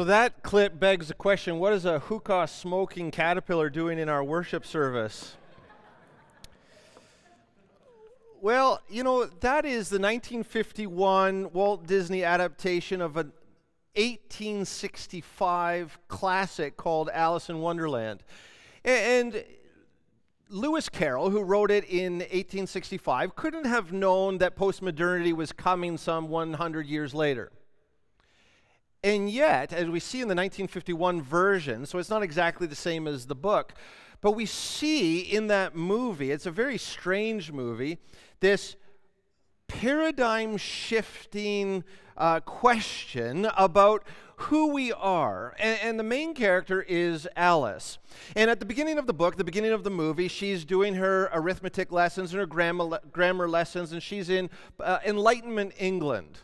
So that clip begs the question what is a hookah smoking caterpillar doing in our worship service? well, you know, that is the 1951 Walt Disney adaptation of an 1865 classic called Alice in Wonderland. And Lewis Carroll, who wrote it in 1865, couldn't have known that postmodernity was coming some 100 years later. And yet, as we see in the 1951 version, so it's not exactly the same as the book, but we see in that movie, it's a very strange movie, this paradigm shifting uh, question about who we are. And, and, the main character is Alice. And at the beginning of the book, the beginning of the movie, she's doing her arithmetic lessons and her grammar, grammar lessons, and she's in uh, Enlightenment England.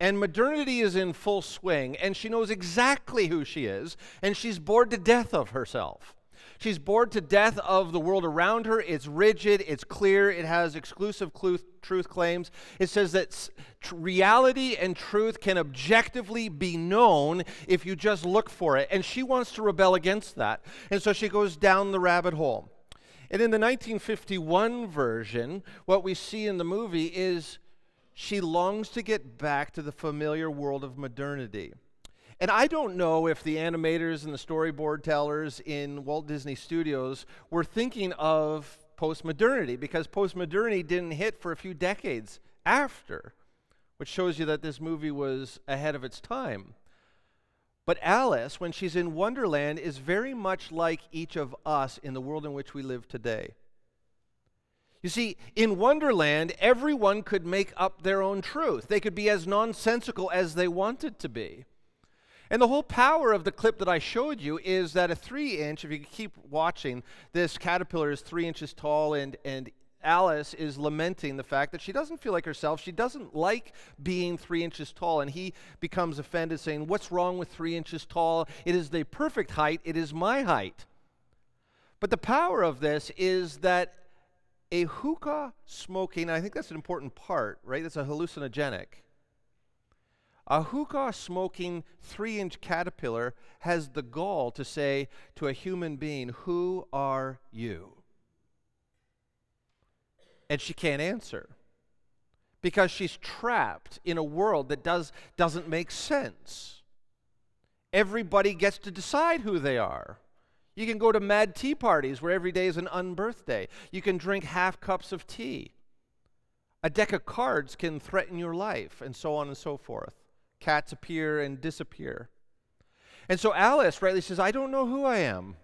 And modernity is in full swing, and she knows exactly who she is, and she's bored to death of herself. She's bored to death of the world around her. It's rigid, it's clear, it has exclusive truth claims. It says that reality and truth can objectively be known if you just look for it. And she wants to rebel against that. And so she goes down the rabbit hole. And in the 1951 version, what we see in the movie is she longs to get back to the familiar world of modernity. And I don't know if the animators and the storyboard tellers in Walt Disney Studios were thinking of postmodernity because postmodernity didn't hit for a few decades after, which shows you that this movie was ahead of its time. But Alice, when she's in Wonderland, is very much like each of us in the world in which we live today. You see, in Wonderland, everyone could make up their own truth. They could be as nonsensical as they wanted to be. And the whole power of the clip that I showed you is that a three inch, if you keep watching, this caterpillar is three inches tall, and, and Alice is lamenting the fact that she doesn't feel like herself. She doesn't like being three inches tall. And he becomes offended, saying, What's wrong with three inches tall? It is the perfect height. It is my height. But the power of this is that a hookah smoking, I think that's an important part, right? That's a hallucinogenic. A hookah smoking three inch caterpillar has the gall to say to a human being, Who are you? And she can't answer because she's trapped in a world that does, doesn't make sense. Everybody gets to decide who they are. You can go to mad tea parties where every day is an unbirthday. You can drink half cups of tea. A deck of cards can threaten your life, and so on and so forth. Cats appear and disappear. And so Alice rightly says, I don't know who I am.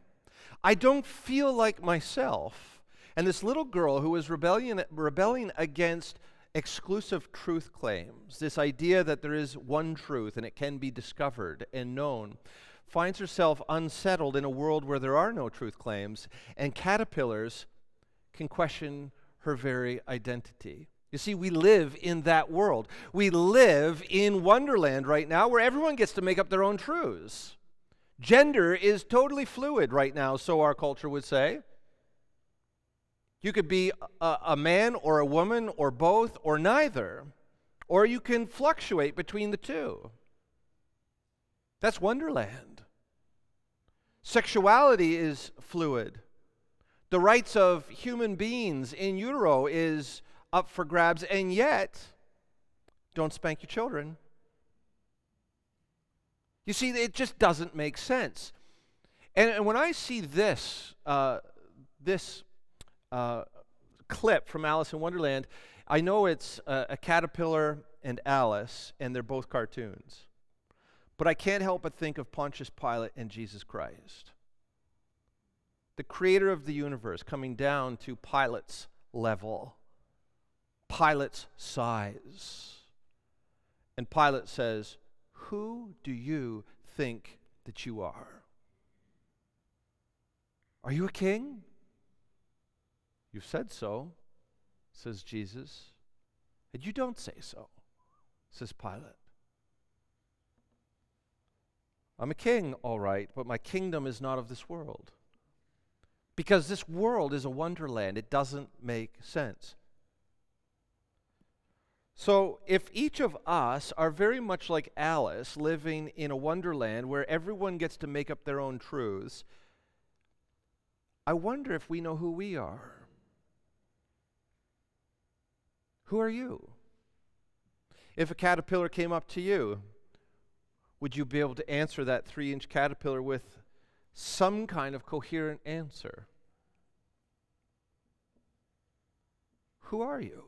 I don't feel like myself. And this little girl who is rebellion, rebelling against exclusive truth claims, this idea that there is one truth and it can be discovered and known, finds herself unsettled in a world where there are no truth claims, and caterpillars can question her very identity. You see, we live in that world. We live in Wonderland right now where everyone gets to make up their own truths. Gender is totally fluid right now, so our culture would say. You could be a, a, man or a woman or both or neither, or you can fluctuate between the two. That's Wonderland. Sexuality is fluid. The rights of human beings in utero is up for grabs, and yet, don't spank your children. You see, it just doesn't make sense. And, and when I see this, uh, this uh, clip from Alice in Wonderland, I know it's a, a caterpillar and Alice, and they're both cartoons. But I can't help but think of Pontius Pilate and Jesus Christ. The creator of the universe coming down to Pilate's level, Pilate's size. And Pilate says, Who do you think that you are? Are you a king? You've said so, says Jesus. And you don't say so, says Pilate. I'm a king, all right, but my kingdom is not of this world. Because this world is a wonderland. It doesn't make sense. So, if each of us are very much like Alice, living in a wonderland where everyone gets to make up their own truths, I wonder if we know who we are. Who are you? If a caterpillar came up to you, would you be able to answer that three inch caterpillar with some kind of coherent answer? Who are you?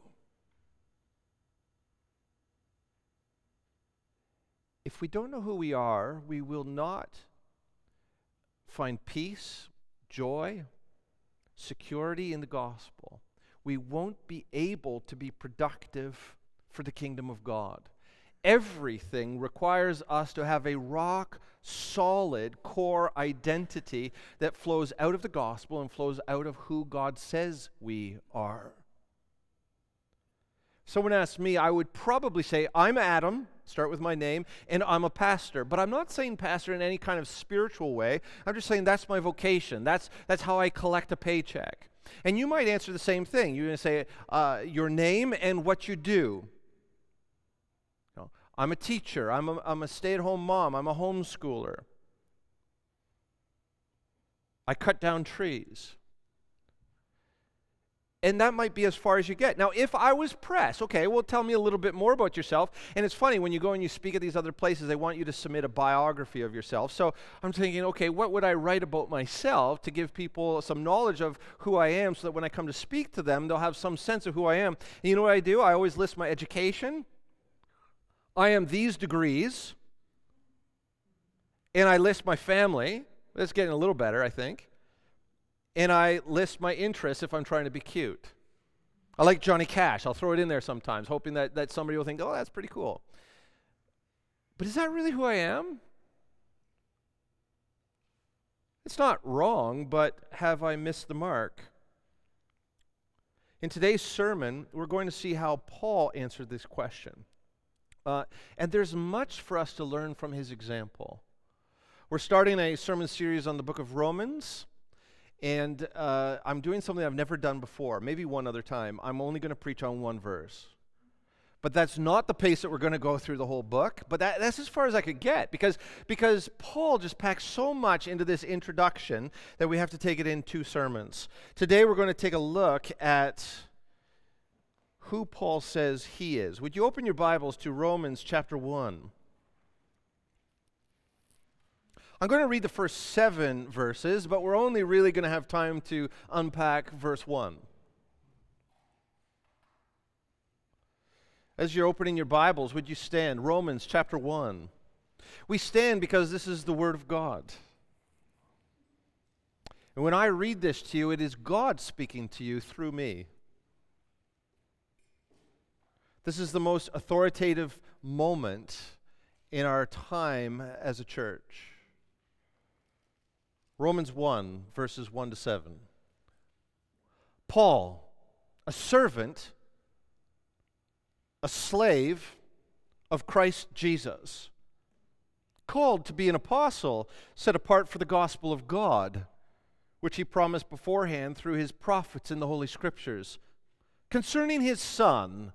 If we don't know who we are, we will not find peace, joy, security in the gospel. We won't be able to be productive for the kingdom of God. Everything requires us to have a rock solid core identity that flows out of the gospel and flows out of who God says we are. Someone asked me, I would probably say, I'm Adam, start with my name, and I'm a pastor. But I'm not saying pastor in any kind of spiritual way. I'm just saying that's my vocation. That's, that's how I collect a paycheck. And you might answer the same thing. You're going to say uh, your name and what you do. I'm a teacher. I'm a, I'm a stay at home mom. I'm a homeschooler. I cut down trees. And that might be as far as you get. Now, if I was pressed, okay, well, tell me a little bit more about yourself. And it's funny, when you go and you speak at these other places, they want you to submit a biography of yourself. So I'm thinking, okay, what would I write about myself to give people some knowledge of who I am so that when I come to speak to them, they'll have some sense of who I am? And you know what I do? I always list my education. I am these degrees. And I list my family. That's getting a little better, I think and I list my interests if I'm trying to be cute. I like Johnny Cash. I'll throw it in there sometimes, hoping that, that somebody will think, oh, that's pretty cool. But is that really who I am? It's not wrong, but have I missed the mark? In today's sermon, we're going to see how Paul answered this question. Uh, and there's much for us to learn from his example. We're starting a sermon series on the book of Romans. And uh, I'm doing something I've never done before, maybe one other time. I'm only going to preach on one verse. But that's not the pace that we're going to go through the whole book. But that, that's as far as I could get because, because Paul just packs so much into this introduction that we have to take it in two sermons. Today we're going to take a look at who Paul says he is. Would you open your Bibles to Romans chapter 1? I'm going to read the first seven verses, but we're only really going to have time to unpack verse 1. As you're opening your Bibles, would you stand? Romans chapter 1. We stand because this is the Word of God. And when I read this to you, it is God speaking to you through me. This is the most authoritative moment in our time as a church. Romans 1, verses 1 to 7. Paul, a servant, a slave of Christ Jesus, called to be an apostle, set apart for the gospel of God, which he promised beforehand through his prophets in the Holy Scriptures, concerning his Son,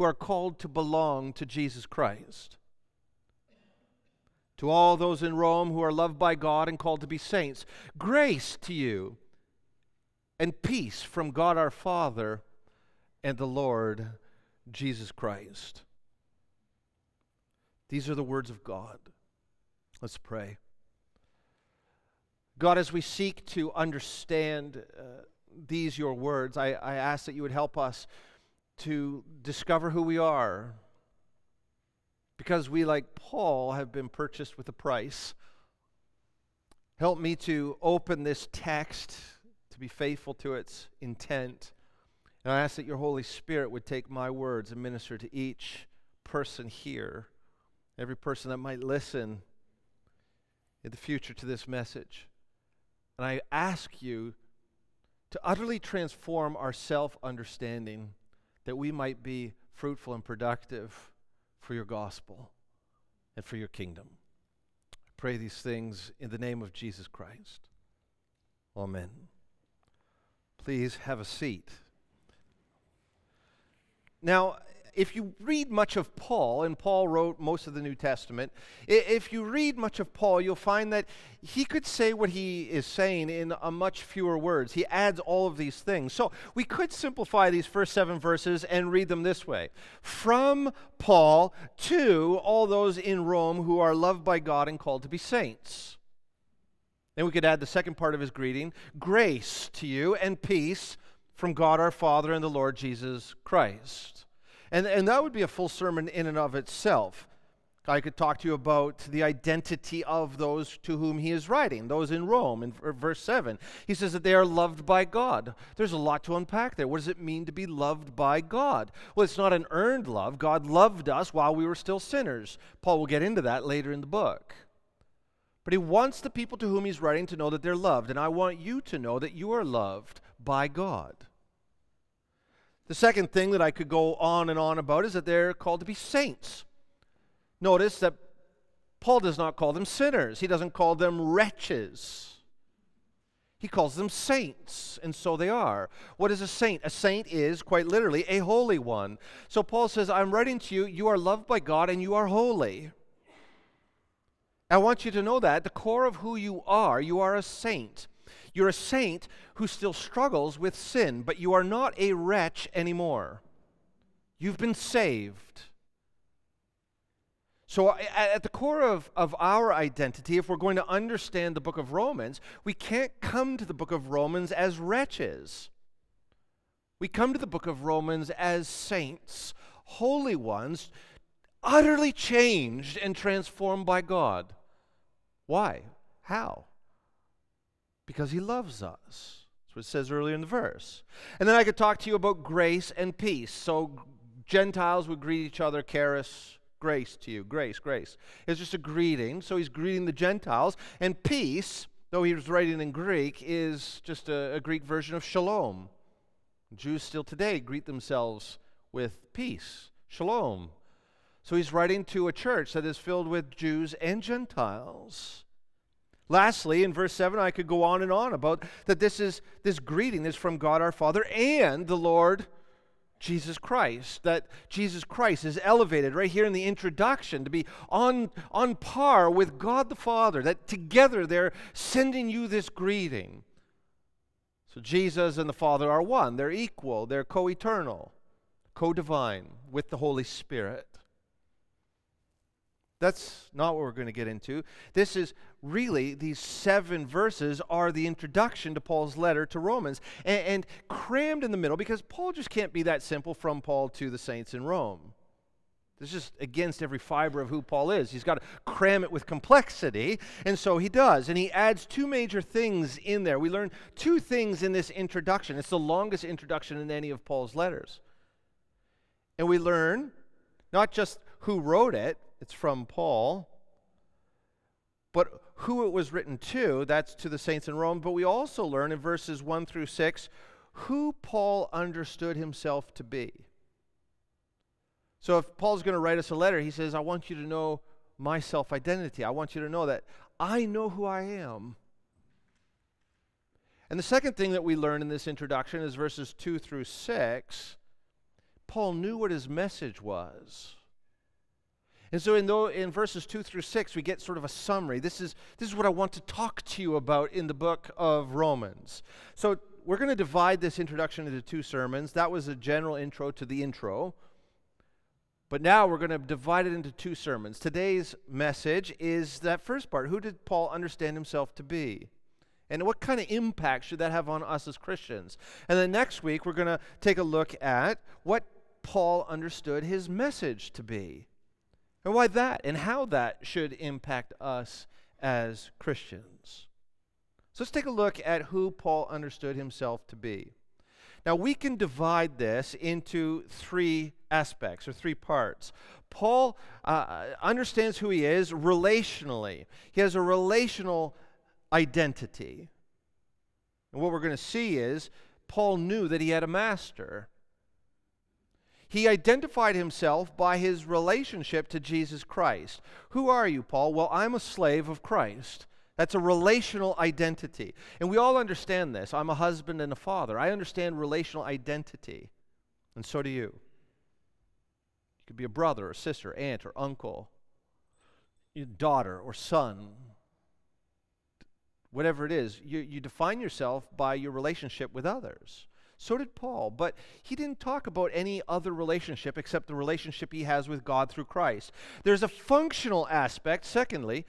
who are called to belong to Jesus Christ. To all those in Rome who are loved by God and called to be saints, grace to you and peace from God our Father and the Lord Jesus Christ. These are the words of God. Let's pray. God, as we seek to understand uh, these, your words, I, I ask that you would help us to discover who we are because we, like Paul, have been purchased with a price. Help me to open this text to be faithful to its intent. And I ask that your Holy Spirit would take my words and minister to each person here every person that might listen in the future to this message. And I ask you to utterly transform our self understanding that we might be fruitful and productive for your gospel and for your kingdom. I pray these things in the name of Jesus Christ. Amen. Please have a seat. Now, if you read much of Paul, and Paul wrote most of the New Testament, if you read much of Paul, you'll find that he could say what he is saying in a much fewer words. He adds all of these things. So we could simplify these first seven verses and read them this way From Paul to all those in Rome who are loved by God and called to be saints. Then we could add the second part of his greeting grace to you and peace from God our Father and the Lord Jesus Christ. And, and that would be a full sermon in and of itself. I could talk to you about the identity of those to whom he is writing, those in Rome, in verse 7. He says that they are loved by God. There's a lot to unpack there. What does it mean to be loved by God? Well, it's not an earned love. God loved us while we were still sinners. Paul will get into that later in the book. But he wants the people to whom he's writing to know that they're loved. And I want you to know that you are loved by God. The second thing that I could go on and on about is that they're called to be saints. Notice that Paul does not call them sinners, he doesn't call them wretches. He calls them saints, and so they are. What is a saint? A saint is, quite literally, a holy one. So Paul says, I'm writing to you, you are loved by God and you are holy. I want you to know that, the core of who you are, you are a saint. You're a saint who still struggles with sin, but you are not a wretch anymore. You've been saved. So, at the core of, of our identity, if we're going to understand the book of Romans, we can't come to the book of Romans as wretches. We come to the book of Romans as saints, holy ones, utterly changed and transformed by God. Why? How? Because he loves us. That's what it says earlier in the verse. And then I could talk to you about grace and peace. So Gentiles would greet each other, charis, grace to you, grace, grace. It's just a greeting. So he's greeting the Gentiles. And peace, though he was writing in Greek, is just a, a Greek version of shalom. Jews still today greet themselves with peace, shalom. So he's writing to a church that is filled with Jews and Gentiles. Lastly, in verse 7, I could go on and on about that this is this greeting is from God our Father and the Lord Jesus Christ. That Jesus Christ is elevated right here in the introduction to be on, on par with God the Father, that together they're sending you this greeting. So Jesus and the Father are one, they're equal, they're co eternal, co divine with the Holy Spirit. That's not what we're going to get into. This is really, these seven verses are the introduction to Paul's letter to Romans and, and, crammed in the middle because Paul just can't be that simple from Paul to the saints in Rome. This is against every fiber of who Paul is. He's got to cram it with complexity, and so he does. And he adds two major things in there. We learn two things in this introduction. It's the longest introduction in any of Paul's letters. And we learn not just who wrote it, it's from Paul. But who it was written to, that's to the saints in Rome. But we also learn in verses 1 through 6 who Paul understood himself to be. So if Paul's going to write us a letter, he says, I want you to know my self identity. I want you to know that I know who I am. And the second thing that we learn in this introduction is verses 2 through 6. Paul knew what his message was. And so in, in verses 2 through 6, we get sort of a summary. This is, this is what I want to talk to you about in the book of Romans. So we're going to divide this introduction into two sermons. That was a general intro to the intro. But now we're going to divide it into two sermons. Today's message is that first part Who did Paul understand himself to be? And what kind of impact should that have on us as Christians? And then next week, we're going to take a look at what Paul understood his message to be and why that and how that should impact us as Christians. So let's take a look at who Paul understood himself to be. Now, we can divide this into three aspects or three parts. Paul uh, understands who he is relationally, he has a relational identity. And what we're going to see is Paul knew that he had a master. He identified himself by his relationship to Jesus Christ. Who are you, Paul? Well, I'm a slave of Christ. That's a relational identity. And we all understand this. I'm a husband and a father. I understand relational identity. And so do you. You could be a brother or sister, aunt or uncle, your daughter or son. Whatever it is, you, you define yourself by your relationship with others. So did Paul. But he didn't talk about any other relationship except the relationship he has with God through Christ. There's a functional aspect, secondly,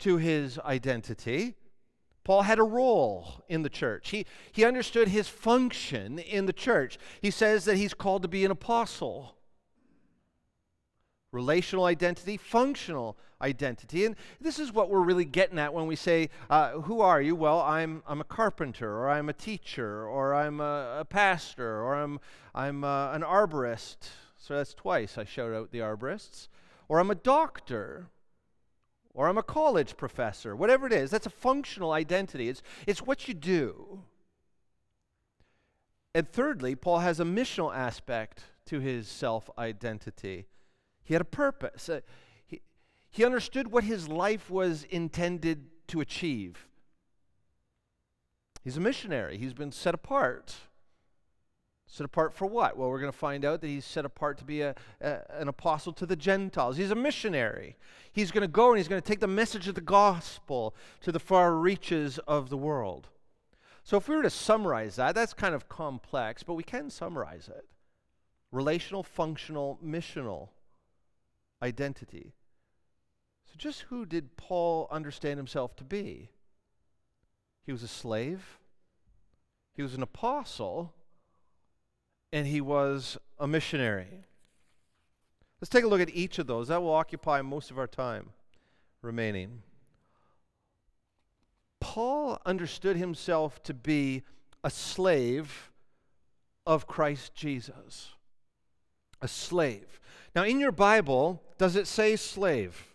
to his identity. Paul had a role in the church. He, he understood his function in the church. He says that he's called to be an apostle. Relational identity, functional identity. And this is what we're really getting at when we say, uh, Who are you? Well, I'm, I'm a carpenter, or I'm a teacher, or I'm a, a pastor, or I'm, I'm uh, an arborist. So that's twice I shout out the arborists. Or I'm a doctor or I'm a college professor, whatever it is. That's a functional identity, it's, it's what you do. And thirdly, Paul has a missional aspect to his self identity. He had a purpose. Uh, he, he understood what his life was intended to achieve. He's a missionary, he's been set apart. Set apart for what? Well, we're going to find out that he's set apart to be a, a, an apostle to the Gentiles. He's a missionary. He's going to go and he's going to take the message of the gospel to the far reaches of the world. So, if we were to summarize that, that's kind of complex, but we can summarize it relational, functional, missional identity. So, just who did Paul understand himself to be? He was a slave, he was an apostle and he was a missionary. Let's take a look at each of those. That will occupy most of our time remaining. Paul understood himself to be a slave of Christ Jesus. A slave. Now, in your Bible, does it say slave?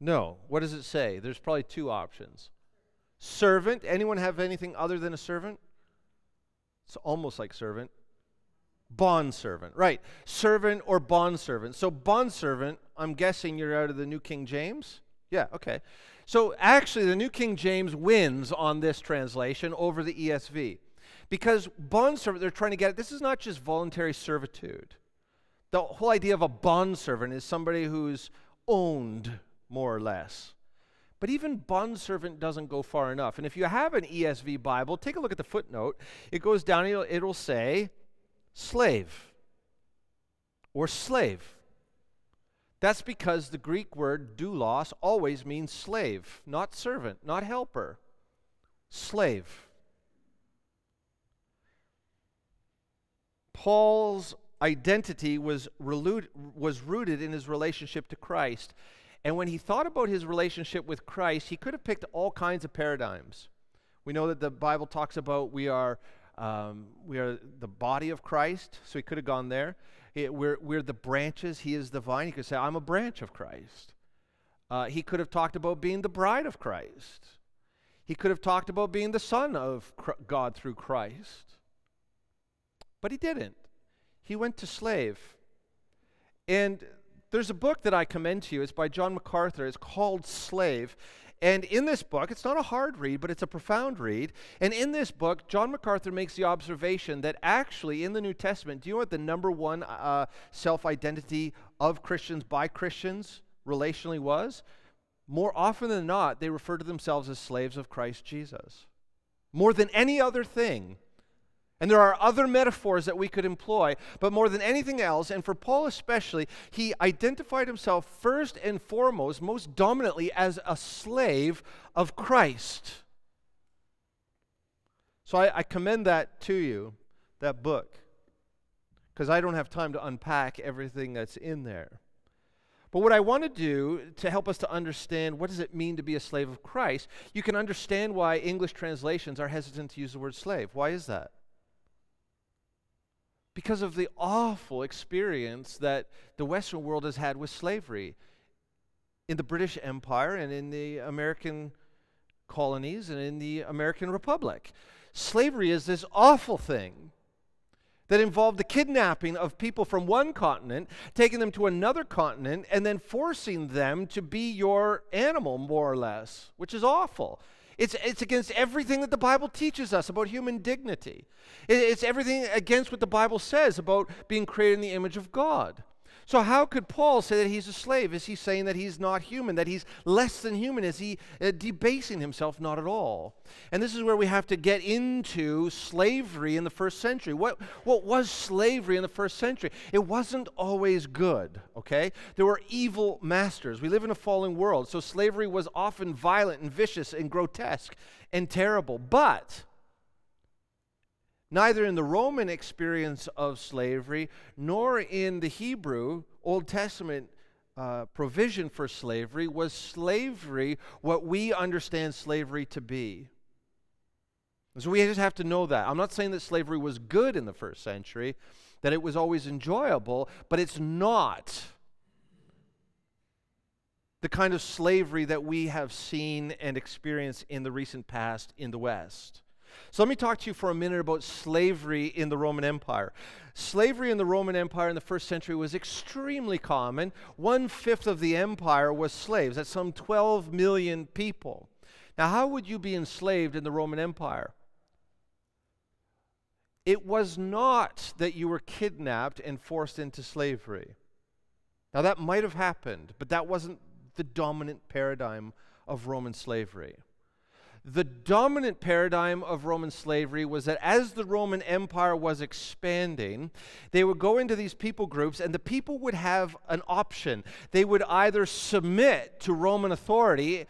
No. What does it say? There's probably two options. Servant. Anyone have anything other than a servant? It's almost like servant. Bondservant, right. Servant or bondservant. So, bondservant, I'm guessing you're out of the New King James? Yeah, okay. So, actually, the New King James wins on this translation over the ESV. Because bondservant, they're trying to get this is not just voluntary servitude. The whole idea of a bondservant is somebody who's owned, more or less. But even bondservant doesn't go far enough. And if you have an ESV Bible, take a look at the footnote. It goes down, it'll, it'll say, slave or slave. That's because the Greek word doulos always means slave, not servant, not helper. Slave. Paul's identity was, was rooted in his relationship to Christ. And when he thought about his relationship with Christ, he could have picked all kinds of paradigms. We know that the Bible talks about we are um, we are the body of Christ, so he could have gone there. It, we're, we're the branches, he is the vine. He could say, I'm a branch of Christ. Uh, he could have talked about being the bride of Christ. He could have talked about being the son of God through Christ. But he didn't. He went to slave. And there's a book that I commend to you. It's by John MacArthur. It's called Slave. And in this book, it's not a hard read, but it's a profound read. And in this book, John MacArthur makes the observation that actually in the New Testament, do you know what the number one uh, self identity of Christians by Christians relationally was? More often than not, they refer to themselves as slaves of Christ Jesus. More than any other thing, and there are other metaphors that we could employ, but more than anything else, and for Paul especially, he identified himself first and foremost, most dominantly, as a slave of Christ. So I, I commend that to you, that book, because I don't have time to unpack everything that's in there. But what I want to do to help us to understand what does it mean to be a slave of Christ, you can understand why English translations are hesitant to use the word slave. Why is that? Because of the awful experience that the Western world has had with slavery in the British Empire and in the American colonies and in the American Republic. Slavery is this awful thing that involved the kidnapping of people from one continent, taking them to another continent, and then forcing them to be your animal, more or less, which is awful. It's, it's against everything that the Bible teaches us about human dignity. it's everything against what the Bible says about being created in the image of God. So, how could Paul say that he's a slave? Is he saying that he's not human, that he's less than human? Is he uh, debasing himself? Not at all. And this is where we have to get into slavery in the first century. What, what was slavery in the first century? It wasn't always good, okay? There were evil masters. We live in a fallen world, so slavery was often violent and vicious and grotesque and terrible. But Neither in the Roman experience of slavery nor in the Hebrew Old Testament uh, provision for slavery was slavery what we understand slavery to be. So we just have to know that. I'm not saying that slavery was good in the first century, that it was always enjoyable, but it's not the kind of slavery that we have seen and experienced in the recent past in the West. So let me talk to you for a minute about slavery in the Roman Empire. Slavery in the Roman Empire in the first century was extremely common. One fifth of the empire was slaves. That's some 12 million people. Now, how would you be enslaved in the Roman Empire? It was not that you were kidnapped and forced into slavery. Now, that might have happened, but that wasn't the dominant paradigm of Roman slavery the dominant paradigm of Roman slavery was that as the Roman Empire was expanding, they would go into these people groups and the people would have an option. They would either submit to Roman authority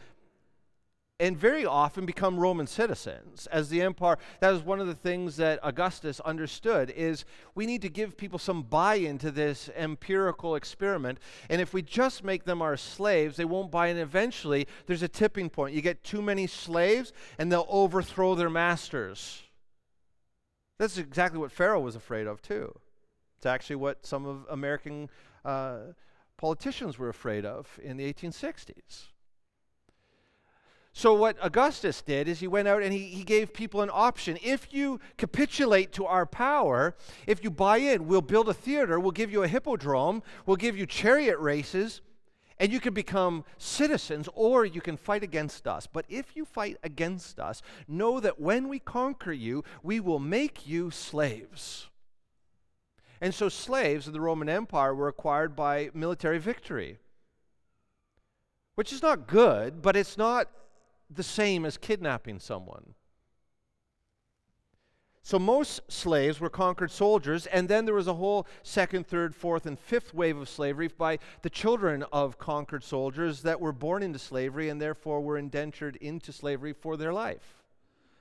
and very often become Roman citizens as the empire. that is one of the things that Augustus understood is we need to give people some buy-in to this empirical experiment. And if we just make them our slaves, they won't buy in. Eventually, there's a tipping point. You get too many slaves, and they'll overthrow their masters. That's exactly what Pharaoh was afraid of too. It's actually what some of American uh, politicians were afraid of in the 1860s. So, what Augustus did is he went out and he, he gave people an option. If you capitulate to our power, if you buy in, we'll build a theater, we'll give you a hippodrome, we'll give you chariot races, and you can become citizens or you can fight against us. But if you fight against us, know that when we conquer you, we will make you slaves. And so, slaves of the Roman Empire were acquired by military victory, which is not good, but it's not the same as kidnapping someone. So most slaves were conquered soldiers, and then there was a whole second, third, fourth, and fifth wave of slavery by the children of conquered soldiers that were born into slavery and therefore were indentured into slavery for their life.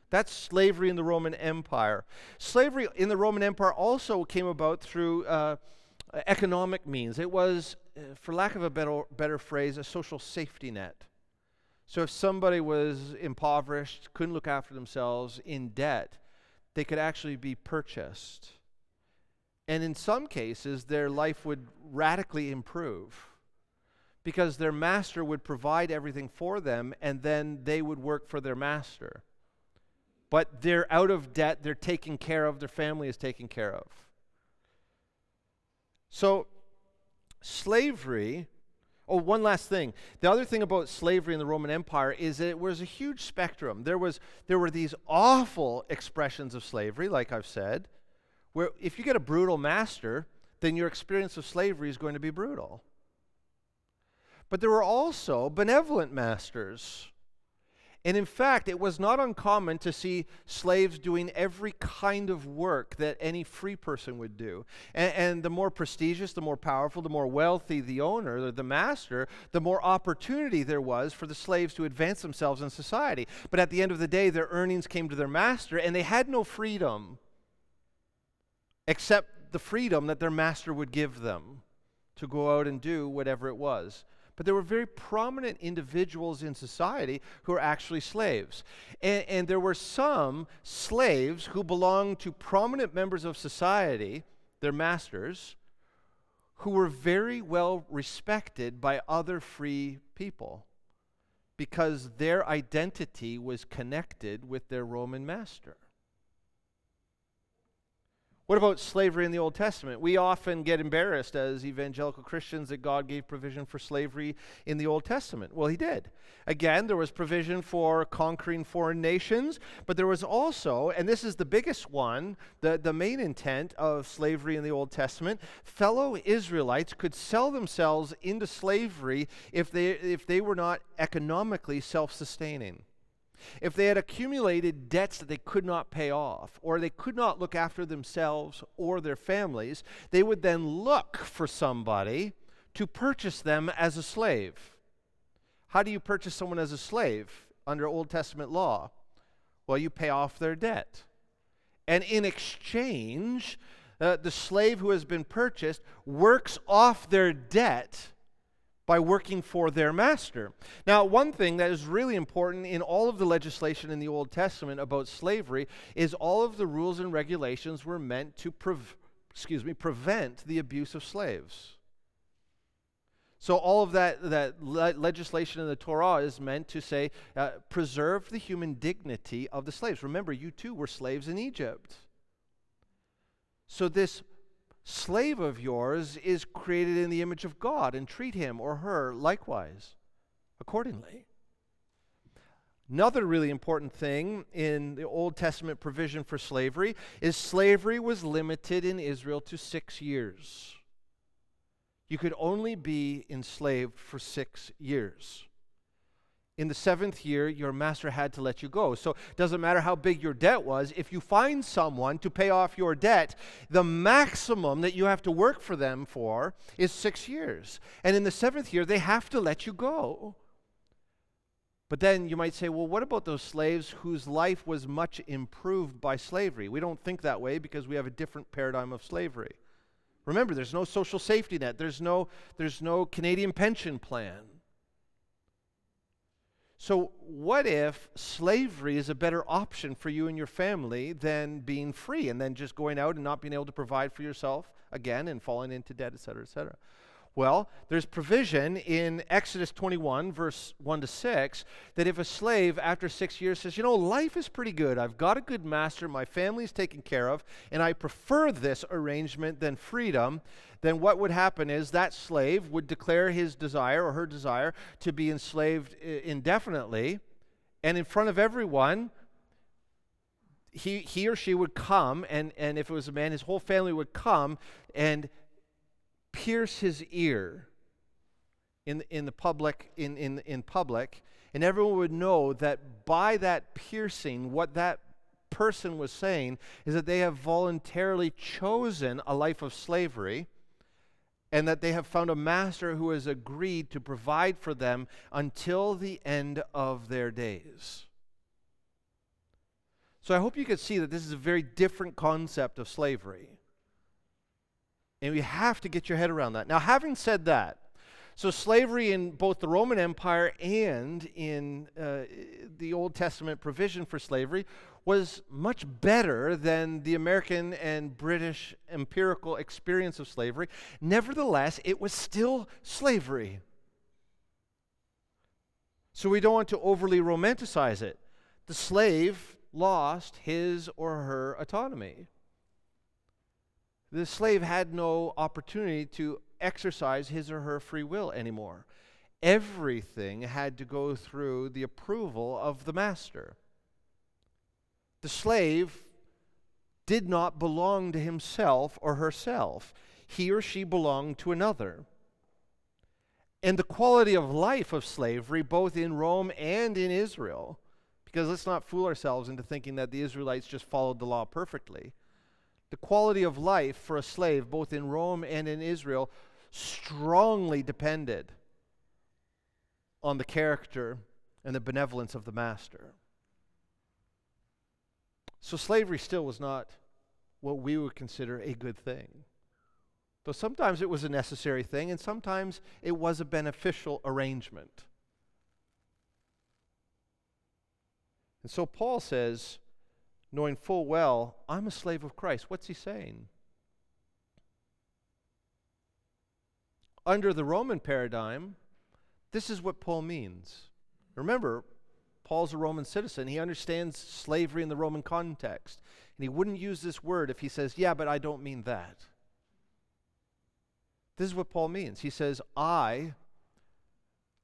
That's slavery in the Roman Empire. Slavery in the Roman Empire also came about through uh, economic means. It was, uh, for lack of a better, better phrase, a social safety net. So if somebody was impoverished, couldn't look after themselves, in debt, they could actually be purchased. And in some cases, their life would radically improve because their master would provide everything for them and then they would work for their master. But they're out of debt, they're taken care of, their family is taken care of. So, slavery Oh, one last thing. The other thing about slavery in the Roman Empire is that it was a huge spectrum. There, was, there were these awful expressions of slavery, like I've said, where if you get a brutal master, then your experience of slavery is going to be brutal. But there were also benevolent masters and in fact, it was not uncommon to see slaves doing every kind of work that any free person would do. And, and, the more prestigious, the more powerful, the more wealthy the owner, the master, the more opportunity there was for the slaves to advance themselves in society. But at the end of the day, their earnings came to their master, and they had no freedom except the freedom that their master would give them to go out and do whatever it was but there were very prominent individuals in society who were actually slaves. And, and, there were some slaves who belonged to prominent members of society their masters, who were very well respected by other free people because their identity was connected with their Roman master. What about slavery in the Old Testament? We often get embarrassed as evangelical Christians that God gave provision for slavery in the Old Testament. Well, He did. Again, there was provision for conquering foreign nations, but there was also, and this is the biggest one, the, the main intent of slavery in the Old Testament fellow Israelites could sell themselves into slavery if they, if they were not economically self sustaining. If they had accumulated debts that they could not pay off, or they could not look after themselves or their families, they would then look for somebody to purchase them as a slave. How do you purchase someone as a slave under Old Testament law? Well, you pay off their debt. And in exchange, uh, the slave who has been purchased works off their debt by working for their master. Now, one thing that is really important in all of the legislation in the Old Testament about slavery is all of the rules and regulations were meant to excuse me, prevent the abuse of slaves. So all of that, that le- legislation in the Torah is meant to say, uh, preserve the human dignity of the slaves. Remember, you too were slaves in Egypt. So this slave of yours is created in the image of God and treat him or her likewise accordingly. Another really important thing in the Old Testament provision for slavery is slavery was limited in Israel to six years. You could only be enslaved for six years in the seventh year, your master had to let you go. So it doesn't matter how big your debt was. If you find someone to pay off your debt, the maximum that you have to work for them for is six years. And in the seventh year, they have to let you go. But then you might say, well, what about those slaves whose life was much improved by slavery? We don't think that way because we have a different paradigm of slavery. Remember, there's no social safety net, there's no, there's no Canadian pension plan. So, what if slavery is a better option for you and your family than being free and then just going out and not being able to provide for yourself again and falling into debt, et cetera, et cetera? Well, there's provision in Exodus 21, verse 1 to 6, that if a slave after six years says, You know, life is pretty good. I've got a good master. My family's taken care of, and I prefer this arrangement than freedom, then what would happen is that slave would declare his desire or her desire to be enslaved uh, indefinitely, and in front of everyone, he, he or she would come, and, and if it was a man, his whole family would come and pierce his ear in, in the public in, in, in public and everyone would know that by that piercing what that person was saying is that they have voluntarily chosen a life of slavery and that they have found a master who has agreed to provide for them until the end of their days. So I hope you can see that this is a very different concept of slavery. And we have to get your head around that. Now, having said that, so slavery in both the Roman Empire and in uh, the Old Testament provision for slavery was much better than the American and British empirical experience of slavery. Nevertheless, it was still slavery. So we don't want to overly romanticize it. The slave lost his or her autonomy the slave had no opportunity to exercise his or her free will anymore. Everything had to go through the approval of the master. The slave did not belong to himself or herself, he or she belonged to another. And the quality of life of slavery, both in Rome and in Israel, because let's not fool ourselves into thinking that the Israelites just followed the law perfectly the quality of life for a slave, both in Rome and in Israel, strongly depended on the character and the benevolence of the master. So slavery still was not what we would consider a good thing. Though sometimes it was a necessary thing, and sometimes it was a beneficial arrangement. And so Paul says, knowing full well, I'm a slave of Christ. What's he saying? under the Roman paradigm, this is what Paul means. Remember, Paul's a Roman citizen. He understands slavery in the Roman context. And he wouldn't use this word if he says, Yeah, but I don't mean that. This is what Paul means. He says, I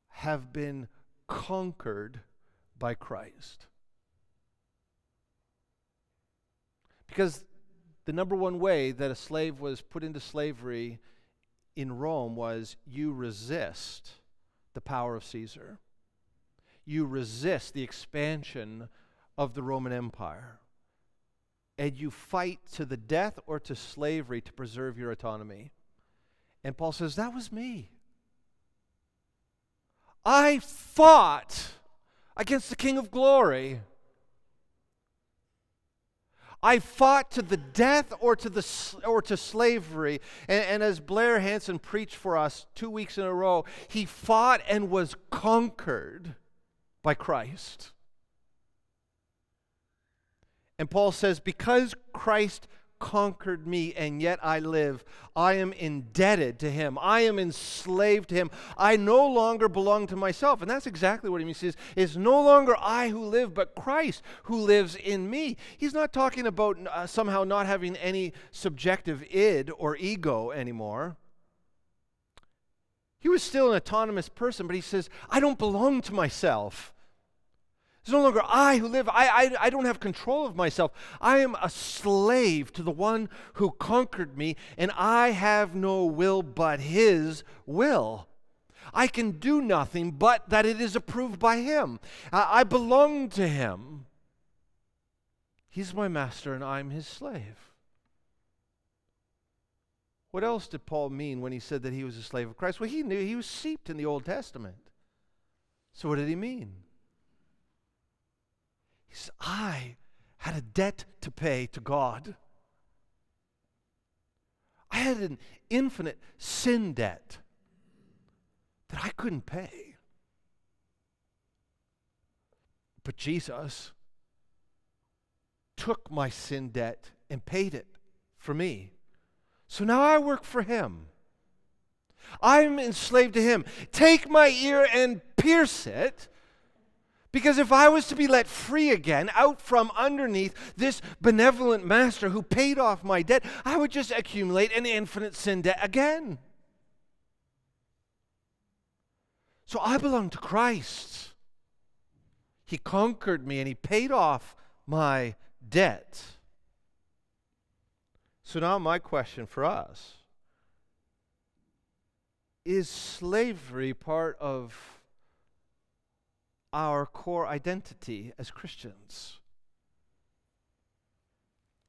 have been conquered by Christ. Because the number one way that a slave was put into slavery in Rome was you resist the power of Caesar. You resist the expansion of the Roman Empire. And you fight to the death or to slavery to preserve your autonomy. And Paul says, That was me. I fought against the King of Glory. I fought to the death or to, the, or to slavery. And, and, as Blair Hanson preached for us two weeks in a row, he fought and was conquered by Christ. And Paul says, because Christ conquered me, and yet I live. I am indebted to him. I am enslaved to him. I no longer belong to myself. And that's exactly what he means. Says, It's no longer I who live, but Christ who lives in me. He's not talking about uh, somehow not having any subjective id or ego anymore. He was still an autonomous person, but he says, I don't belong to myself. It's no longer I who live. I, I, I don't have control of myself. I am a slave to the one who conquered me, and I have no will but his will. I can do nothing but that it is approved by him. I, I belong to him. He's my master, and I'm his slave. What else did Paul mean when he said that he was a slave of Christ? Well, he knew he was seeped in the Old Testament. So, what did he mean? He says, I had a debt to pay to God. I had an infinite sin debt that I couldn't pay. But Jesus took my sin debt and paid it for me. So now I work for him. I'm enslaved to him. Take my ear and pierce it because if I was to be let free again, out from underneath this benevolent master who paid off my debt, I would just accumulate an infinite sin debt again. So I belong to Christ. He conquered me and He paid off my debt. So now, my question for us is slavery part of our core identity as Christians.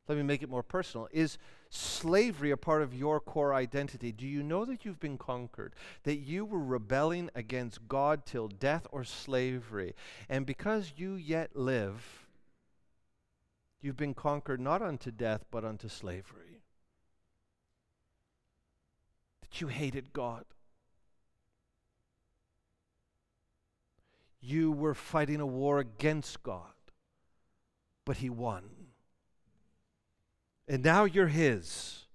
Let me make it more personal. Is slavery a part of your core identity? Do you know that you've been conquered? That you were rebelling against God till death or slavery? And because you yet live, you've been conquered not unto death, but unto slavery. That you hated God. You were fighting a war against God, but He won. And now you're His.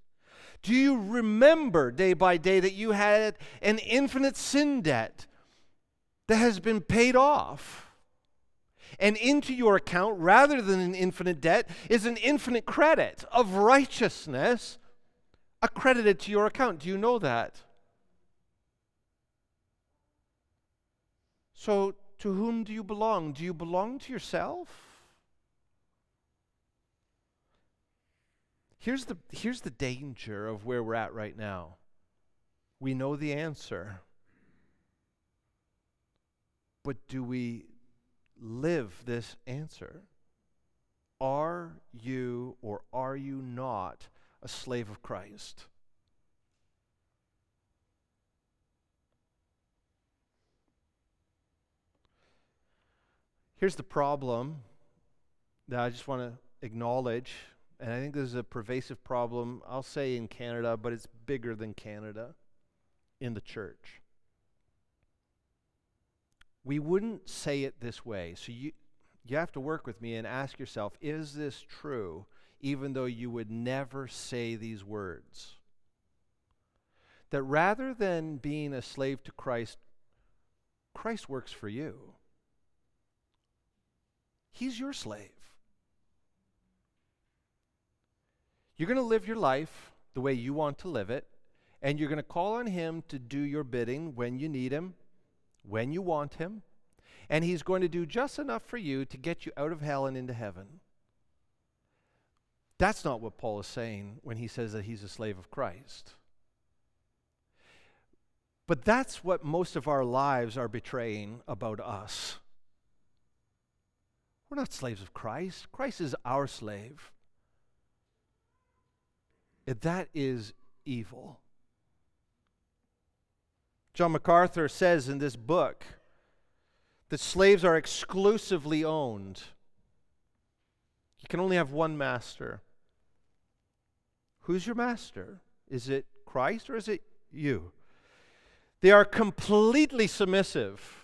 Do you remember day by day that you had an infinite sin debt that has been paid off? And into your account, rather than an infinite debt, is an infinite credit of righteousness accredited to your account. Do you know that? So to whom do you belong? Do you belong to yourself? Here's the, here's the danger of where we're at right now. We know the answer. But do we live this answer? Are you or are you not a slave of Christ? Here's the problem that I just want to acknowledge, and I think this is a pervasive problem, I'll say in Canada, but it's bigger than Canada in the church. We wouldn't say it this way. So you, you have to work with me and ask yourself is this true, even though you would never say these words? that rather than being a slave to Christ, Christ works for you. He's your slave. You're going to live your life the way you want to live it, and you're going to call on Him to do your bidding when you need Him, when you want Him, and He's going to do just enough for you to get you out of hell and into heaven. That's not what Paul is saying when he says that he's a slave of Christ. But that's what most of our lives are betraying about us. We're not slaves of Christ. Christ is our slave. And that is evil. John MacArthur says in this book that slaves are exclusively owned. You can only have one master. Who's your master? Is it Christ or is it you? They are completely submissive.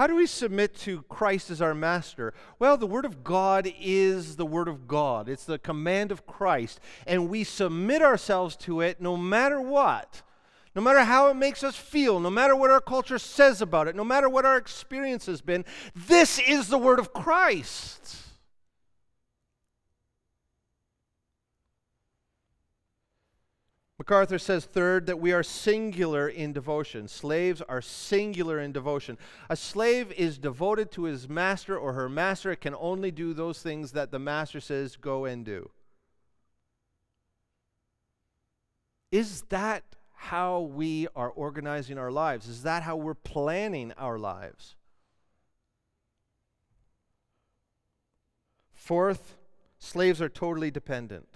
How do we submit to Christ as our master? Well, the Word of God is the Word of God, it's the command of Christ, and we submit ourselves to it no matter what. No matter how it makes us feel, no matter what our culture says about it, no matter what our experience has been, this is the Word of Christ. MacArthur says, third, that we are singular in devotion. Slaves are singular in devotion. A slave is devoted to his master or her master. It can only do those things that the master says, go and do. Is that how we are organizing our lives? Is that how we're planning our lives? Fourth, slaves are totally dependent.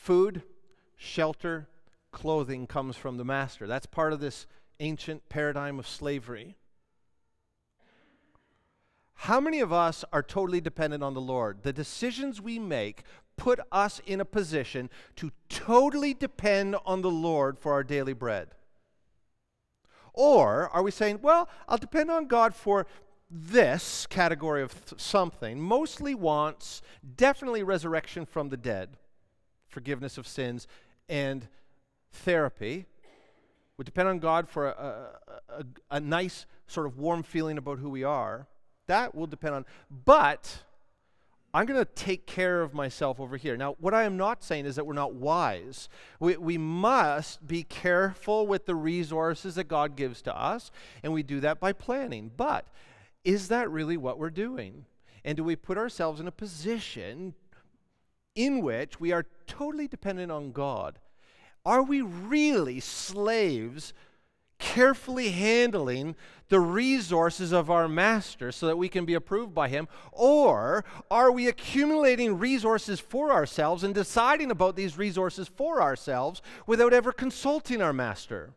Food, shelter, clothing comes from the master. That's part of this ancient paradigm of slavery. How many of us are totally dependent on the Lord? The decisions we make put us in a position to totally depend on the Lord for our daily bread. Or are we saying, well, I'll depend on God for this category of th- something, mostly wants, definitely resurrection from the dead forgiveness of sins, and therapy. We depend on God for a, a, a, a nice, sort of warm feeling about who we are. That will depend on. But I'm going to take care of myself over here. Now, what I am not saying is that we're not wise. We, we must be careful with the resources that God gives to us, and we do that by planning. But is that really what we're doing? And do we put ourselves in a position in which we are totally dependent on God, are we really slaves carefully handling the resources of our master so that we can be approved by him? Or are we accumulating resources for ourselves and deciding about these resources for ourselves without ever consulting our master?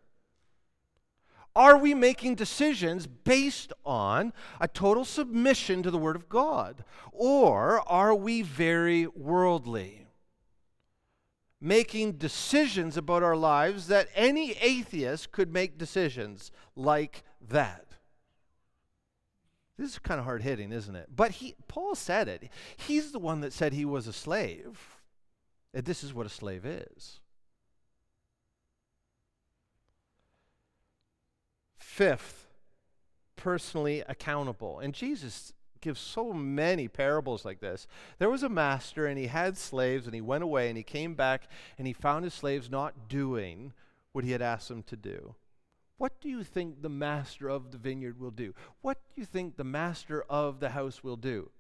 Are we making decisions based on a total submission to the Word of God? Or are we very worldly? Making decisions about our lives that any atheist could make decisions like that. This is kind of hard hitting, isn't it? But he, Paul said it. He's the one that said he was a slave. And this is what a slave is. Fifth, personally accountable. And Jesus gives so many parables like this. There was a master and he had slaves and he went away and he came back and he found his slaves not doing what he had asked them to do. What do you think the master of the vineyard will do? What do you think the master of the house will do?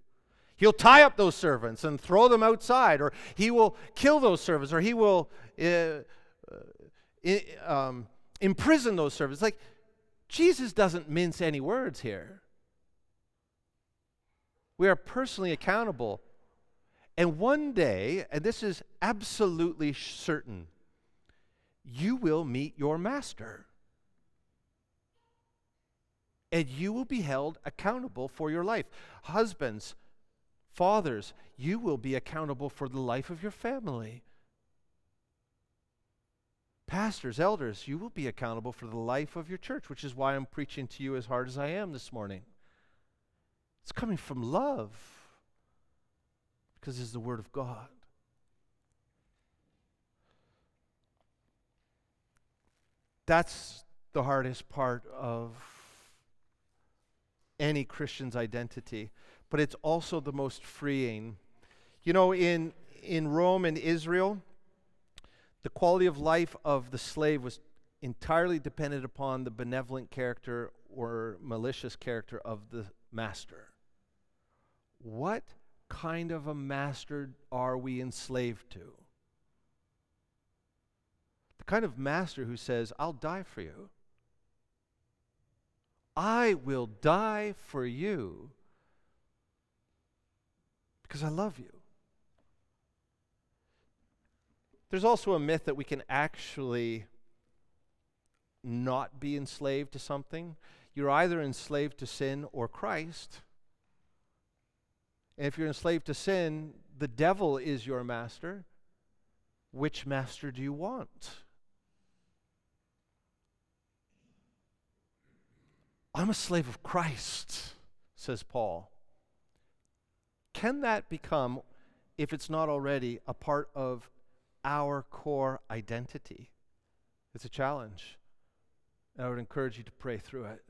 He'll tie up those servants and throw them outside, or he will kill those servants, or he will uh, uh, um, imprison those servants. Like, Jesus doesn't mince any words here. We are personally accountable. And one day, and this is absolutely certain, you will meet your master. And you will be held accountable for your life. Husbands, fathers, you will be accountable for the life of your family. Pastors, elders, you will be accountable for the life of your church, which is why I'm preaching to you as hard as I am this morning. It's coming from love because it's the Word of God. That's the hardest part of any Christian's identity, but it's also the most freeing. You know, in, in Rome and Israel, the quality of life of the slave was entirely dependent upon the benevolent character or malicious character of the master. What kind of a master are we enslaved to? The kind of master who says, I'll die for you. I will die for you because I love you. There's also a myth that we can actually not be enslaved to something. You're either enslaved to sin or Christ. And if you're enslaved to sin, the devil is your master. Which master do you want? I'm a slave of Christ, says Paul. Can that become, if it's not already, a part of our core identity? It's a challenge. And I would encourage you to pray through it.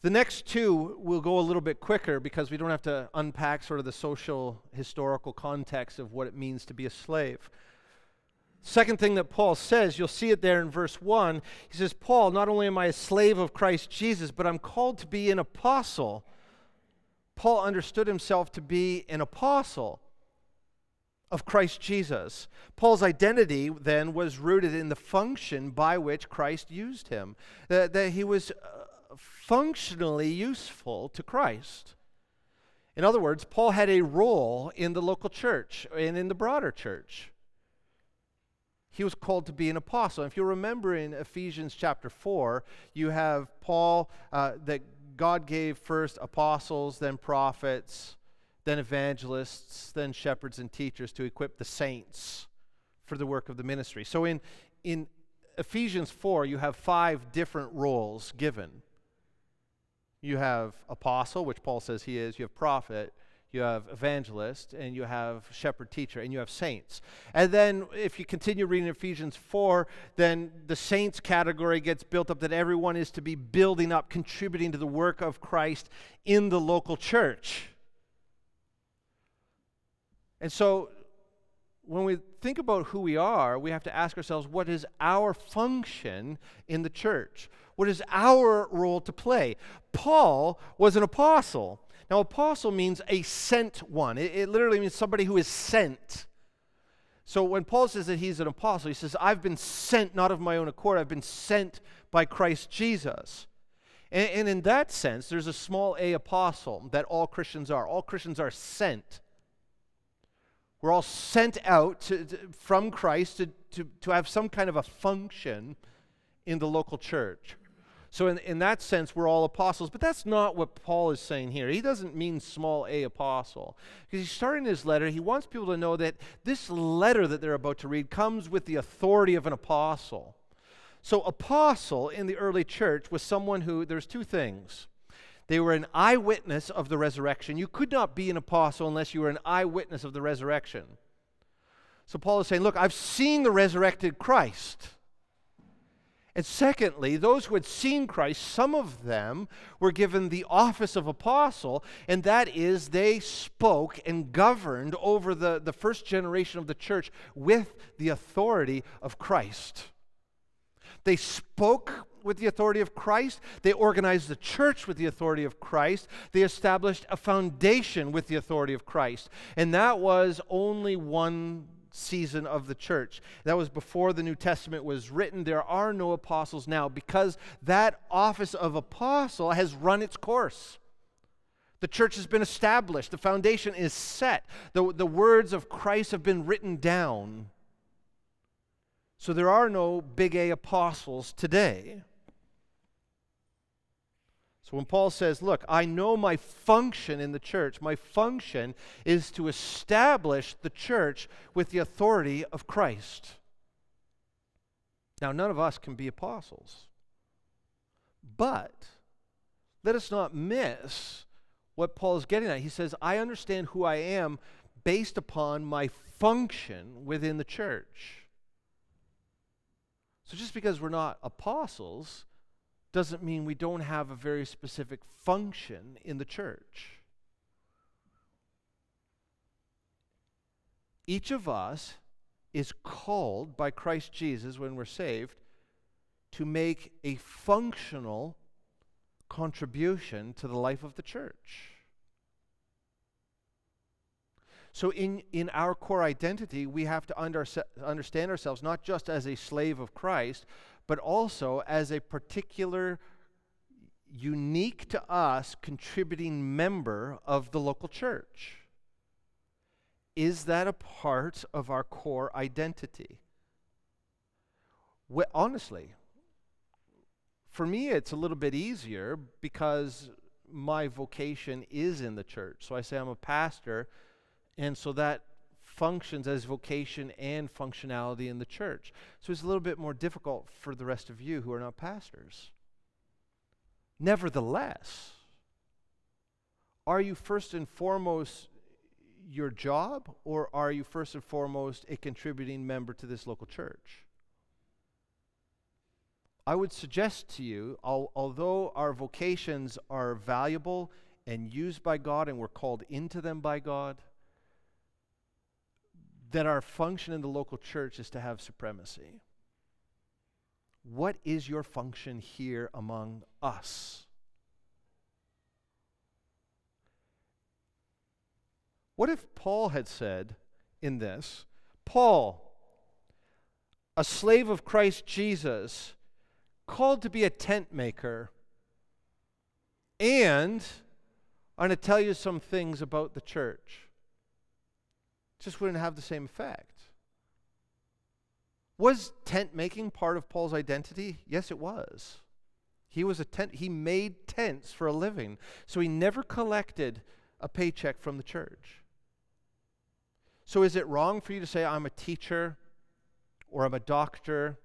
The next two will go a little bit quicker because we don't have to unpack sort of the social historical context of what it means to be a slave. Second thing that Paul says, you'll see it there in verse 1. He says, Paul, not only am I a slave of Christ Jesus, but I'm called to be an apostle. Paul understood himself to be an apostle of Christ Jesus. Paul's identity then was rooted in the function by which Christ used him, that, that he was uh, functionally useful to Christ. In other words, Paul had a role in the local church and in the broader church. He was called to be an apostle. If you remember in Ephesians chapter 4, you have Paul uh, that God gave first apostles, then prophets, then evangelists, then shepherds and teachers to equip the saints for the work of the ministry. So in, in Ephesians 4, you have five different roles given. You have apostle, which Paul says he is, you have prophet, you have evangelist, and you have shepherd teacher, and you have saints. And then if you continue reading Ephesians 4, then the saints category gets built up that everyone is to be building up, contributing to the work of Christ in the local church. And so when we think about who we are, we have to ask ourselves what is our function in the church? What is our role to play? Paul was an apostle. Now, apostle means a sent one, it, it literally means somebody who is sent. So when Paul says that he's an apostle, he says, I've been sent not of my own accord, I've been sent by Christ Jesus. And, and, in that sense, there's a small a apostle that all Christians are. All Christians are sent. We're all sent out to, to, from Christ to, to, to have some kind of a function in the local church. So, in, in that sense, we're all apostles. But that's not what Paul is saying here. He doesn't mean small a apostle. Because he's starting his letter, he wants people to know that this letter that they're about to read comes with the authority of an apostle. So, apostle in the early church was someone who, there's two things. They were an eyewitness of the resurrection. You could not be an apostle unless you were an eyewitness of the resurrection. So, Paul is saying, Look, I've seen the resurrected Christ. And secondly, those who had seen Christ, some of them were given the office of apostle, and that is they spoke and governed over the, the first generation of the church with the authority of Christ. They spoke with the authority of Christ. They organized the church with the authority of Christ. They established a foundation with the authority of Christ. And that was only one season of the church. That was before the New Testament was written. There are no apostles now because that office of apostle has run its course. The church has been established, the foundation is set, the, the words of Christ have been written down. So there are no big A apostles today. So when Paul says, Look, I know my function in the church, my function is to establish the church with the authority of Christ. Now, none of us can be apostles. But let us not miss what Paul is getting at. He says, I understand who I am based upon my function within the church. So just because we're not apostles doesn't mean we don't have a very specific function in the church. Each of us is called by Christ Jesus when we're saved to make a functional contribution to the life of the church. So, in, in our core identity, we have to under, understand ourselves not just as a slave of Christ, but also as a particular, unique to us, contributing member of the local church. Is that a part of our core identity? Honestly, for me, it's a little bit easier because my vocation is in the church. So I say I'm a pastor, and so that functions as vocation and functionality in the church. So it's a little bit more difficult for the rest of you who are not pastors. Nevertheless, are you first and foremost your job, or are you first and foremost a contributing member to this local church? I would suggest to you, al- although our vocations are valuable and used by God and we're called into them by God, that our function in the local church is to have supremacy. What is your function here among us? What if Paul had said in this, Paul, a slave of Christ Jesus, called to be a tent maker, and I'm going to tell you some things about the church. Just wouldn't have the same effect. Was tent making part of Paul's identity? Yes, it was. He was a tent, he made tents for a living. So he never collected a paycheck from the church. So is it wrong for you to say, I'm a teacher, or I'm a doctor,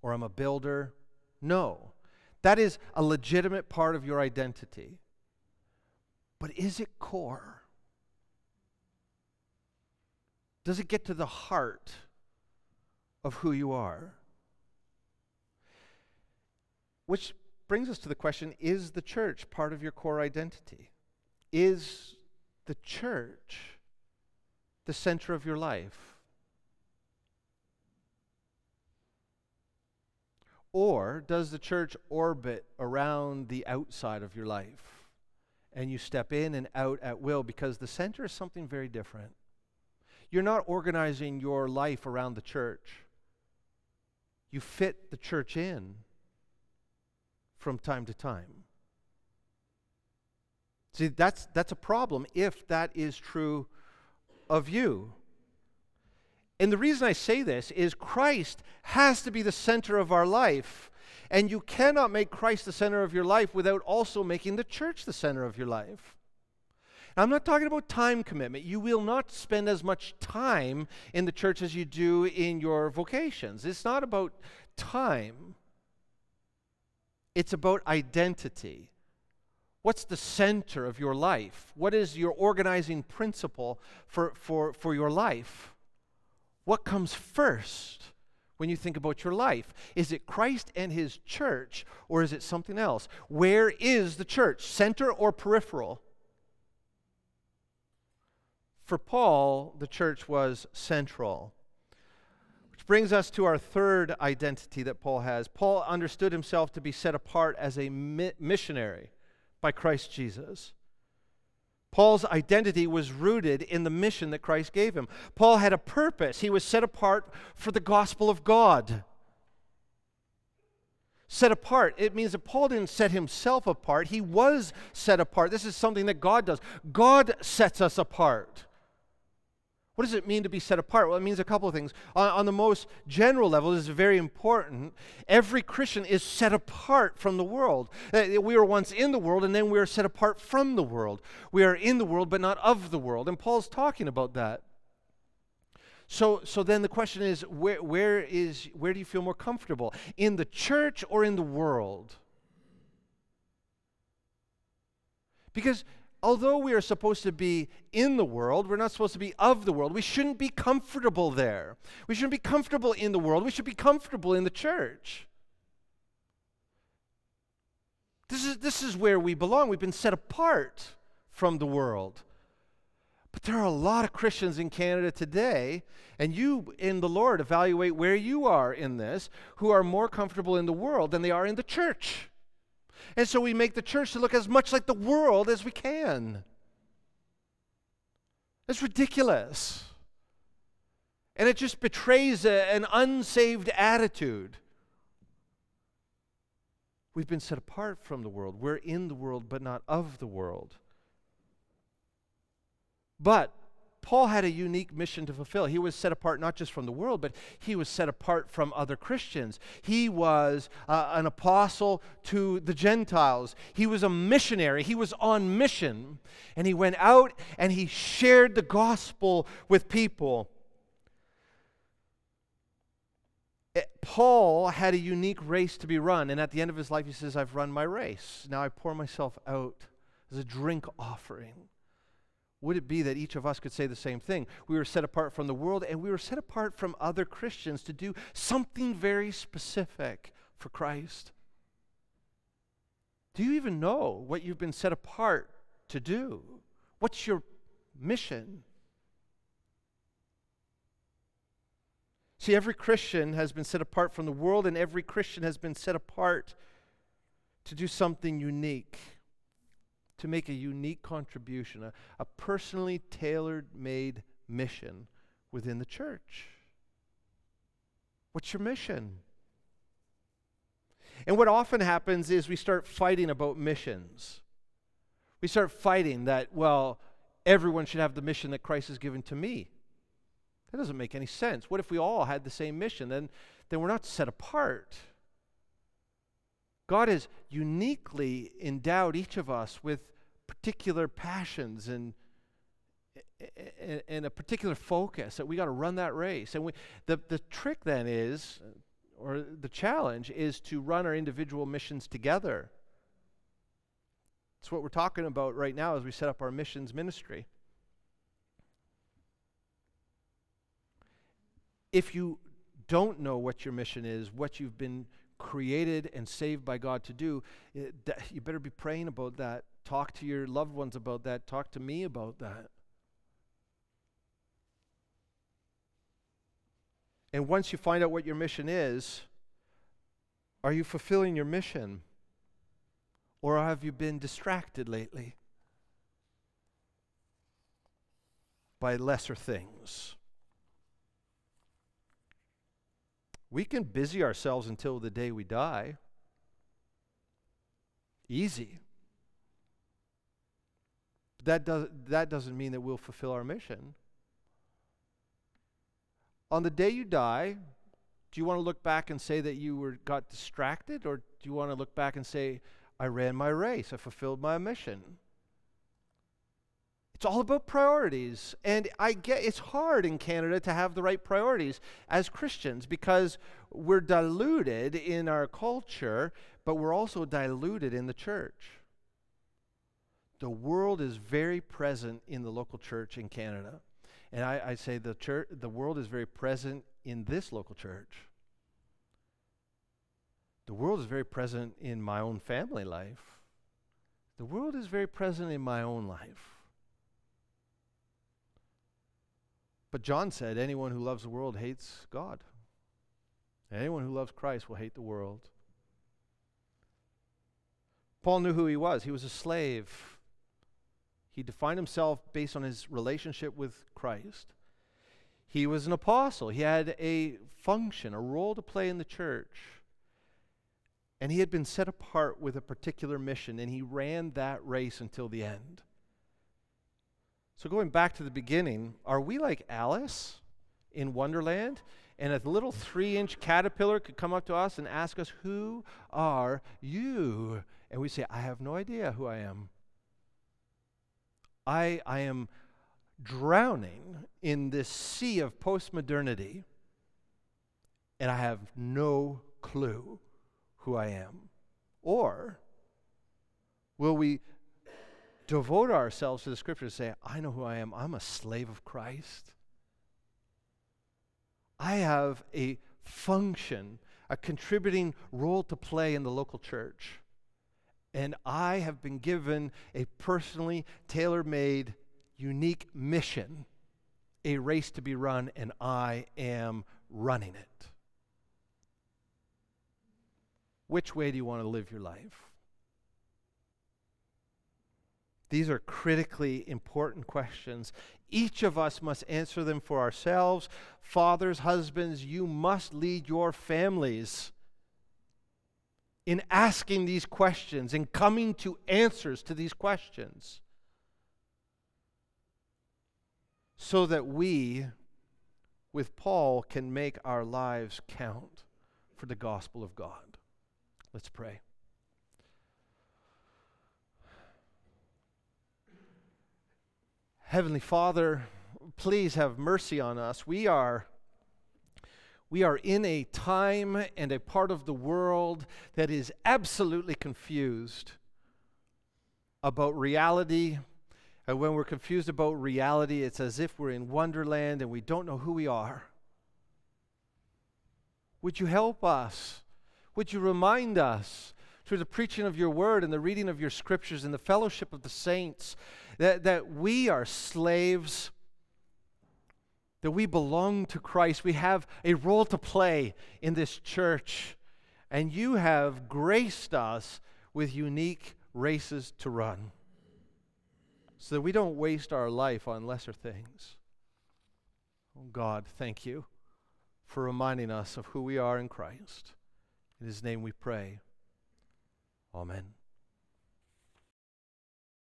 or I'm a builder? No. That is a legitimate part of your identity. But is it core? Does it get to the heart of who you are? Which brings us to the question is the church part of your core identity? Is the church the center of your life? Or does the church orbit around the outside of your life and you step in and out at will? Because the center is something very different. You're not organizing your life around the church, you fit the church in from time to time. See, that's, that's a problem if that is true of you. And the reason I say this is Christ has to be the center of our life. And you cannot make Christ the center of your life without also making the church the center of your life. I'm not talking about time commitment. You will not spend as much time in the church as you do in your vocations. It's not about time, it's about identity. What's the center of your life? What is your organizing principle for, for, for your life? What comes first when you think about your life? Is it Christ and his church, or is it something else? Where is the church, center or peripheral? For Paul, the church was central. Which brings us to our third identity that Paul has. Paul understood himself to be set apart as a mi- missionary by Christ Jesus. Paul's identity was rooted in the mission that Christ gave him. Paul had a purpose. He was set apart for the gospel of God. Set apart, it means that Paul didn't set himself apart. He was set apart. This is something that God does. God sets us apart. What does it mean to be set apart? Well, it means a couple of things. On, on, the most general level, this is very important. Every Christian is set apart from the world. Uh, we were once in the world, and then we are set apart from the world. We are in the world, but not of the world. And Paul's talking about that. So, so then the question is where, where, is, where do you feel more comfortable? In the church or in the world? Because although we are supposed to be in the world, we're not supposed to be of the world. We shouldn't be comfortable there. We shouldn't be comfortable in the world. We should be comfortable in the church. This is, this is where we belong. We've been set apart from the world. But there are a lot of Christians in Canada today, and you in the Lord evaluate where you are in this, who are more comfortable in the world than they are in the church. And so we make the church to look as much like the world as we can. It's ridiculous. And it just betrays a, an unsaved attitude. We've been set apart from the world. We're in the world, but not of the world. But Paul had a unique mission to fulfill. He was set apart not just from the world, but he was set apart from other Christians. He was uh, an apostle to the Gentiles. He was a missionary. He was on mission. And he went out and he shared the gospel with people. Eh, Paul had a unique race to be run. And at the end of his life, he says, I've run my race. Now I pour myself out as a drink offering would it be that each of us could say the same thing? We were set apart from the world and we were set apart from other Christians to do something very specific for Christ. Do you even know what you've been set apart to do? What's your mission? See, every Christian has been set apart from the world, and every Christian has been set apart to do something unique to make a unique contribution, a, a personally tailored made mission within the church. What's your mission? And what often happens is we start fighting about missions. We start fighting that, well, everyone should have the mission that Christ has given to me. That doesn't make any sense. What if we all had the same mission? Then, then we're not set apart. God has uniquely endowed each of us with particular passions and and a particular focus that we got to run that race. And we, the, the trick then is, or the challenge is to run our individual missions together. It's what we're talking about right now as we set up our missions ministry. If you don't know what your mission is, what you've been created and saved by God to do, eh, it, you better be praying about that Talk to your loved ones about that. Talk to me about that. And once you find out what your mission is, are you fulfilling your mission? Or have you been distracted lately by lesser things? We can busy ourselves until the day we die. Easy that, does, that doesn't mean that we'll fulfill our mission. On the day you die, do you want to look back and say that you were, got distracted, or do you want to look back and say, I ran my race, I fulfilled my mission? It's all about priorities. And I get it's hard in Canada to have the right priorities as Christians because we're diluted in our culture, but we're also diluted in the church the world is very present in the local church in Canada. And I, I say the church, the world is very present in this local church. The world is very present in my own family life. The world is very present in my own life. But John said, anyone who loves the world hates God. anyone who loves Christ will hate the world. Paul knew who he was. He was a slave he defined himself based on his relationship with Christ. He was an apostle. He had a function, a role to play in the church. And he had been set apart with a particular mission, and he ran that race until the end. So, going back to the beginning, are we like Alice in Wonderland? And a little three inch caterpillar could come up to us and ask us, Who are you? And we say, I have no idea who I am. I, I am drowning in this sea of postmodernity, and I have no clue who I am? Or will we devote ourselves to the scripture and say, I know who I am. I'm a slave of Christ. I have a function, a contributing role to play in the local church. And I have been given a personally tailor made, unique mission, a race to be run, and I am running it. Which way do you want to live your life? These are critically important questions. Each of us must answer them for ourselves. Fathers, husbands, you must lead your families in asking these questions and coming to answers to these questions so that we, with Paul, can make our lives count for the gospel of God. Let's pray. Heavenly Father, please have mercy on us. We are we are in a time and a part of the world that is absolutely confused about reality. And when we're confused about reality, it's as if we're in Wonderland and we don't know who we are. Would you help us? Would you remind us through the preaching of your word and the reading of your scriptures and the fellowship of the saints that, that we are slaves, that we belong to Christ. We have a role to play in this church. And you have graced us with unique races to run so that we don't waste our life on lesser things. Oh God, thank you for reminding us of who we are in Christ. In his name we pray. Amen.